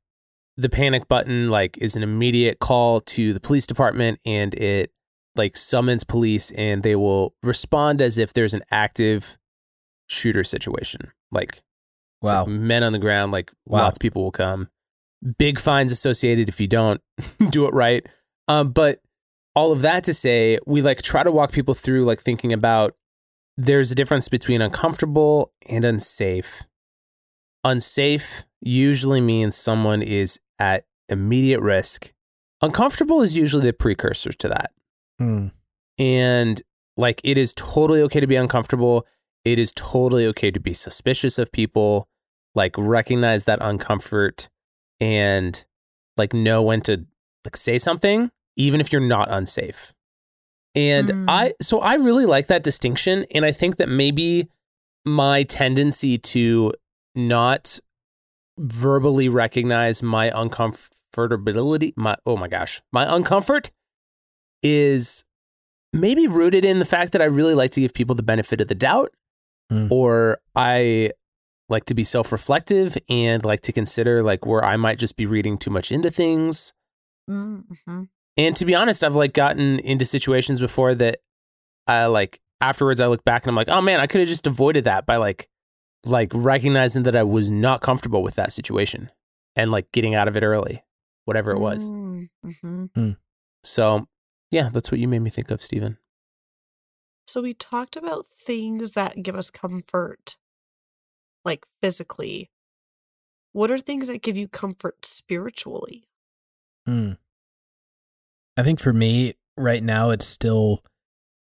S2: the panic button like is an immediate call to the police department and it like summons police and they will respond as if there's an active shooter situation. Like it's like
S1: wow.
S2: men on the ground, like
S1: Wow.
S2: lots of people will come. Big fines associated if you don't [laughs] do it right. Um, but all of that to say, we like try to walk people through like thinking about there's a difference between uncomfortable and unsafe. Unsafe usually means someone is at immediate risk. Uncomfortable is usually the precursor to that.
S1: Hmm.
S2: And like it is totally okay to be uncomfortable. It is totally okay to be suspicious of people, like recognize that uncomfort and like know when to like say something even if you're not unsafe. And
S4: Mm.
S2: I, so I really like that distinction. And I think that maybe my tendency to not verbally recognize my uncomfortability, my, oh my gosh, my uncomfort is maybe rooted in the fact that I really like to give people the benefit of the doubt,
S1: Mm.
S2: or I like to be self reflective and like to consider like where I might just be reading too much into things.
S4: Mm-hmm.
S2: And to be honest, I've like gotten into situations before that I like afterwards I look back and I'm like, oh man, I could have just avoided that by like like recognizing that I was not comfortable with that situation and like getting out of it early, whatever it was.
S4: Mm-hmm.
S2: So yeah, that's what you made me think of, Stephen.
S3: So we talked about things that give us comfort, like physically. What are things that give you comfort spiritually?
S1: Hmm. I think for me right now, it's still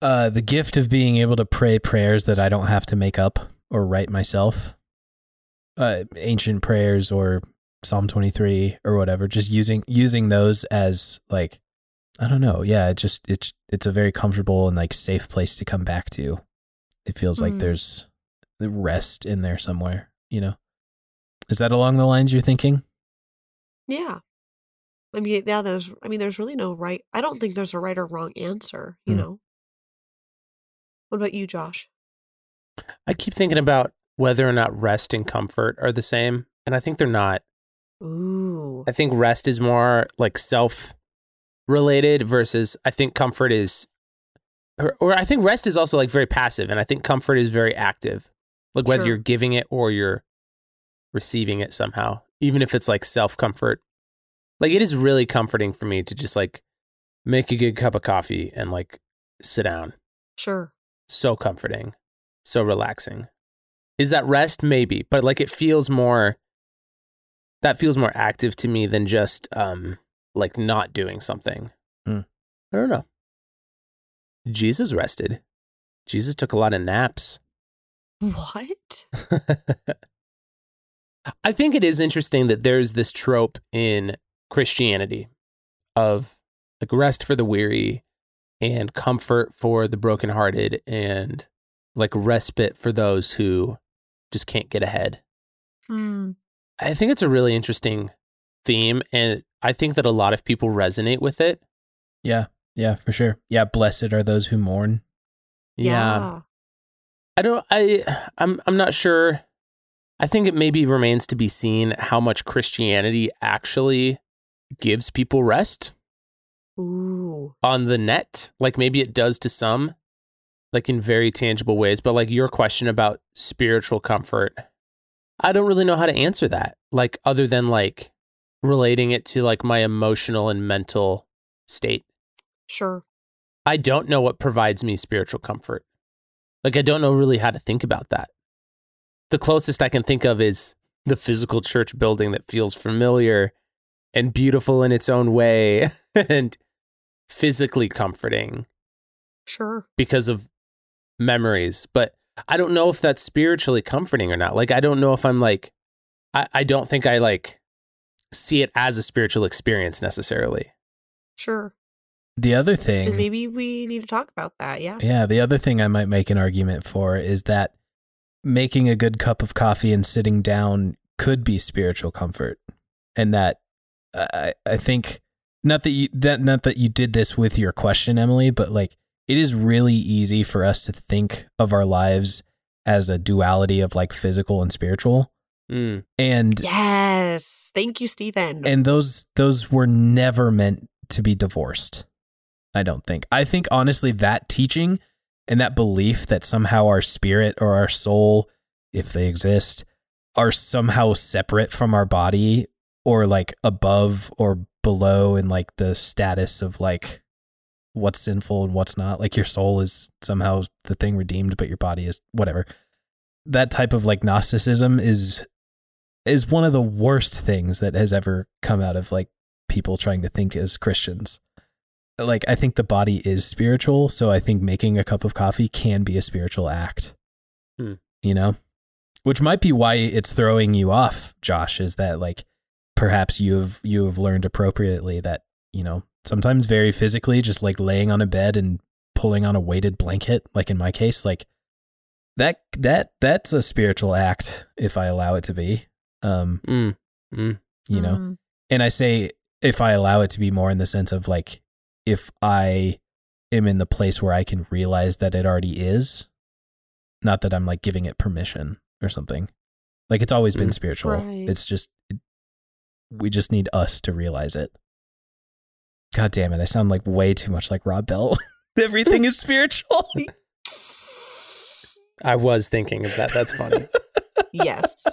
S1: uh, the gift of being able to pray prayers that I don't have to make up or write myself. Uh, ancient prayers or Psalm 23 or whatever, just using using those as like I don't know. Yeah, it just it's it's a very comfortable and like safe place to come back to. It feels like
S3: Mm.
S1: there's the rest in there somewhere, you know. Is that along the lines you're thinking?
S3: Yeah. I mean, yeah, there's, I mean, there's really no right. I don't think there's a right or wrong answer, you
S1: Hmm.
S3: know? What about you, Josh?
S2: I keep thinking about whether or not rest and comfort are the same, and I think they're not.
S3: Ooh.
S2: I think rest is more like self related versus I think comfort is or, or I think rest is also like very passive and I think comfort is very active. Like whether
S3: Sure.
S2: you're giving it or you're receiving it somehow, even if it's like self comfort. Like it is really comforting for me to just like make a good cup of coffee and like sit down.
S3: Sure.
S2: So comforting, so relaxing. Is that rest? Maybe, but like it feels more that feels more active to me than just um like not doing something.
S1: Hmm.
S2: I don't know. Jesus rested. Jesus took a lot of naps.
S3: What? [laughs]
S2: I think it is interesting that there's this trope in Christianity of like rest for the weary and comfort for the brokenhearted and like respite for those who just can't get ahead.
S3: Hmm.
S2: I think it's a really interesting theme and I think that a lot of people resonate with it.
S1: Yeah, yeah, for sure. Yeah, blessed are those who mourn.
S2: yeah. I don't I I'm I'm not sure. I think it maybe remains to be seen how much Christianity actually gives people rest
S3: Ooh.
S2: on the net. Like maybe it does to some, like in very tangible ways. But like your question about spiritual comfort, I don't really know how to answer that. Like other than like relating it to like my emotional and mental state.
S3: Sure.
S2: I don't know what provides me spiritual comfort. Like I don't know really how to think about that. The closest I can think of is the physical church building that feels familiar and beautiful in its own way [laughs] and physically comforting
S3: Sure.
S2: because of memories. But I don't know if that's spiritually comforting or not. Like I don't know if I'm like I, I don't think I like see it as a spiritual experience necessarily.
S3: Sure.
S1: The other
S3: And
S1: thing,
S3: maybe we need to talk about that. Yeah.
S1: yeah, the other thing I might make an argument for is that making a good cup of coffee and sitting down could be spiritual comfort, and that I I think not that you that not that you did this with your question, Emily, but like it is really easy for us to think of our lives as a duality of like physical and spiritual,
S2: Mm.
S1: and
S3: Yes. Thank you, Stephen.
S1: and those those were never meant to be divorced i don't think i think honestly that teaching and that belief that somehow our spirit or our soul if they exist are somehow separate from our body or like above or below in like the status of like what's sinful and what's not like your soul is somehow the thing redeemed but your body is whatever that type of like gnosticism is is one of the worst things that has ever come out of like people trying to think as Christians. Like I think the body is spiritual, so I think making a cup of coffee can be a spiritual act.
S2: Hmm.
S1: You know? Which might be why it's throwing you off, Josh, is that like perhaps you have you have learned appropriately that, you know, sometimes very physically, just like laying on a bed and pulling on a weighted blanket, like in my case, like that that that's a spiritual act if I allow it to be. Um,
S2: Mm. Mm.
S1: you know.
S4: Mm.
S1: And I say if I allow it to be more in the sense of like if I am in the place where I can realize that it already is, not that I'm like giving it permission or something. Like it's always been
S2: Mm.
S1: spiritual.
S3: Right.
S1: It's just it, we just need us to realize it. God damn it! I sound like way too much like Rob Bell. [laughs] Everything is spiritual. [laughs]
S2: I was thinking of that. That's funny. [laughs]
S3: Yes.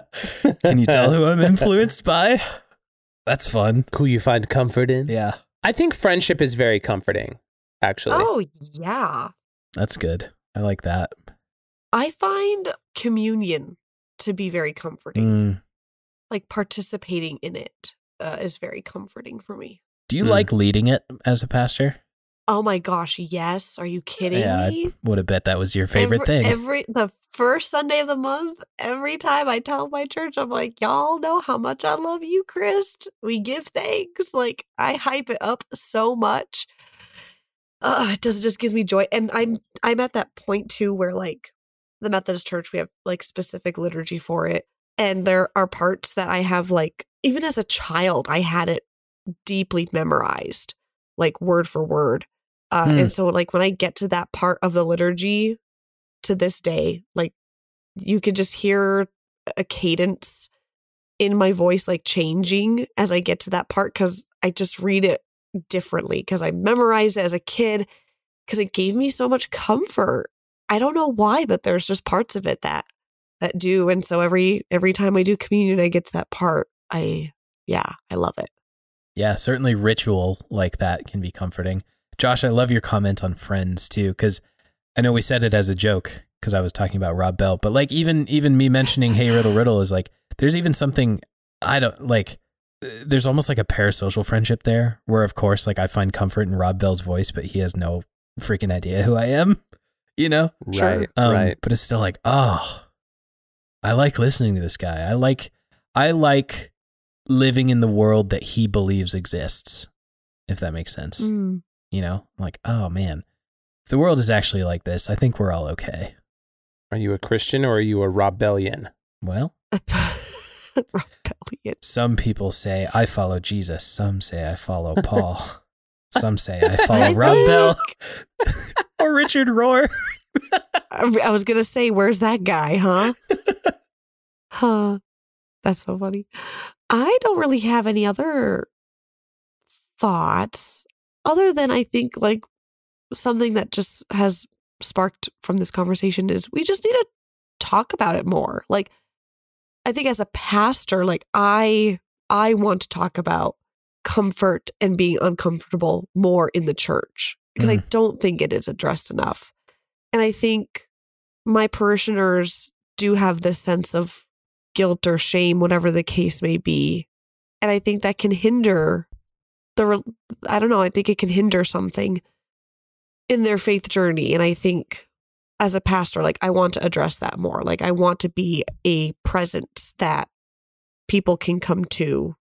S1: Can you tell who I'm influenced by? That's fun.
S2: Who you find comfort in?
S1: Yeah,
S2: I think friendship is very comforting, actually.
S3: Oh, yeah.
S1: that's good. I like that.
S3: I find communion to be very comforting.
S1: Mm.
S3: Like participating in it uh, is very comforting for me.
S1: Do you
S2: Mm.
S1: like leading it as a pastor?
S3: Oh my gosh, yes. Are you kidding
S1: yeah,
S3: me?
S1: I would have bet that was your favorite
S3: every,
S1: thing.
S3: Every the first Sunday of the month, every time I tell my church, I'm like, y'all know how much I love you, Christ. We give thanks. Like I hype it up so much. Uh, it does it just gives me joy. And I'm I'm at that point too where like the Methodist Church, we have like specific liturgy for it. And there are parts that I have like even as a child, I had it deeply memorized, like word for word. Uh,
S1: Hmm.
S3: And so, like, when I get to that part of the liturgy to this day, like, you could just hear a cadence in my voice, like, changing as I get to that part because I just read it differently because I memorized it as a kid because it gave me so much comfort. I don't know why, but there's just parts of it that that do. And so every every time I do communion, I get to that part. I yeah, I love it.
S1: yeah, certainly ritual like that can be comforting. Josh, I love your comment on friends too, because I know we said it as a joke because I was talking about Rob Bell, but like even even me mentioning Hey Riddle Riddle is like there's even something I don't like. uh, There's almost like a parasocial friendship there, where of course like I find comfort in Rob Bell's voice, but he has no freaking idea who I am, you know.
S2: Right,
S1: Um,
S2: right.
S1: But it's still like, oh, I like listening to this guy. I like, I like living in the world that he believes exists. If that makes sense,
S3: Mm.
S1: you know, I'm like, oh man, if the world is actually like this, I think we're all okay.
S2: Are you a Christian or are you a Robellian?
S1: Well, [laughs]
S3: Rebellion.
S1: some people say I follow Jesus. Some say I follow [laughs] Paul. some say I follow Rob Bell [laughs] or Richard Rohr.
S3: I I was gonna say, where's that guy, huh? Huh. That's so funny. I don't really have any other thoughts other than I think like something that just has sparked from this conversation is we just need to talk about it more. Like I think as a pastor, like I I want to talk about comfort and being uncomfortable more in the church because I mm. don't think it is addressed enough. And I think my parishioners do have this sense of guilt or shame, whatever the case may be. And I think that can hinder the, I don't know, I think it can hinder something in their faith journey. And I think as a pastor, like I want to address that more. Like I want to be a presence that people can come to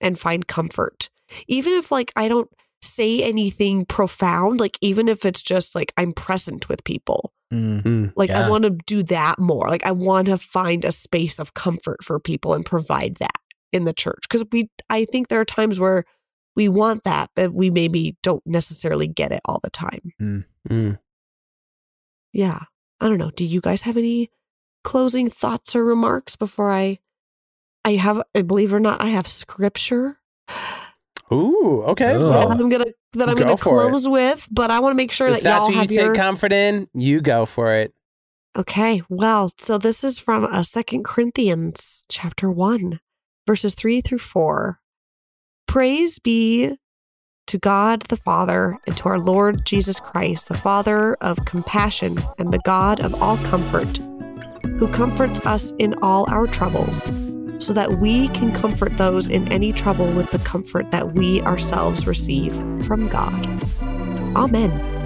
S3: and find comfort. Even if like I don't say anything profound, like even if it's just like I'm present with people.
S1: Mm,
S2: Mm.
S3: Like I want to do that more. Like I want to find a space of comfort for people and provide that in the church because we I think there are times where we want that, but we maybe don't necessarily get it all the time.
S2: Mm.
S3: Yeah. I don't know. Do you guys have any closing thoughts or remarks before I I have I believe it or not, I have scripture
S2: Ooh, okay.
S1: Ooh.
S2: Well,
S3: I'm gonna that I'm
S2: for it.
S3: close with, but I want to make sure
S2: if
S3: that
S2: that's
S3: y'all
S2: what you
S3: have your
S2: take comfort in, you go for it.
S3: Okay, well, so this is from uh, Second Corinthians chapter one, verses three through four. Praise be to God the Father and to our Lord Jesus Christ, the Father of compassion and the God of all comfort, who comforts us in all our troubles, so that we can comfort those in any trouble with the comfort that we ourselves receive from God. Amen.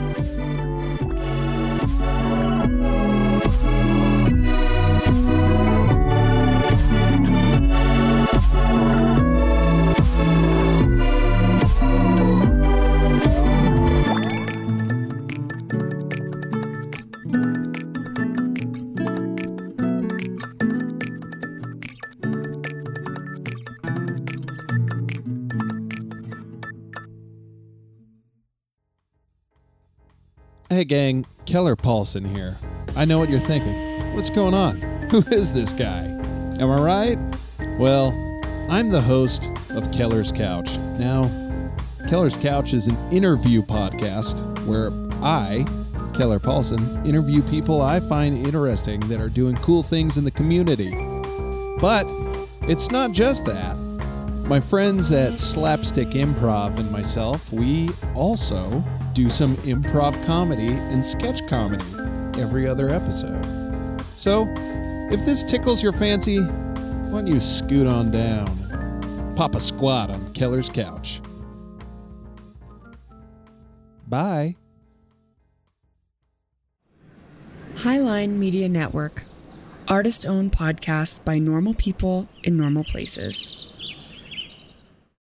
S5: Hey, gang, Keller Paulson here. I know what you're thinking. What's going on? [laughs] Who is this guy? Am I right? Well, I'm the host of Keller's Couch. Now, Keller's Couch is an interview podcast where I, Keller Paulson, interview people I find interesting that are doing cool things in the community. But it's not just that. My friends at Slapstick Improv and myself, we also do some improv comedy and sketch comedy every other episode. So, if this tickles your fancy, why don't you scoot on down? Pop a squat on Keller's couch. Bye.
S8: Highline Media Network. Artist owned podcasts by normal people in normal places.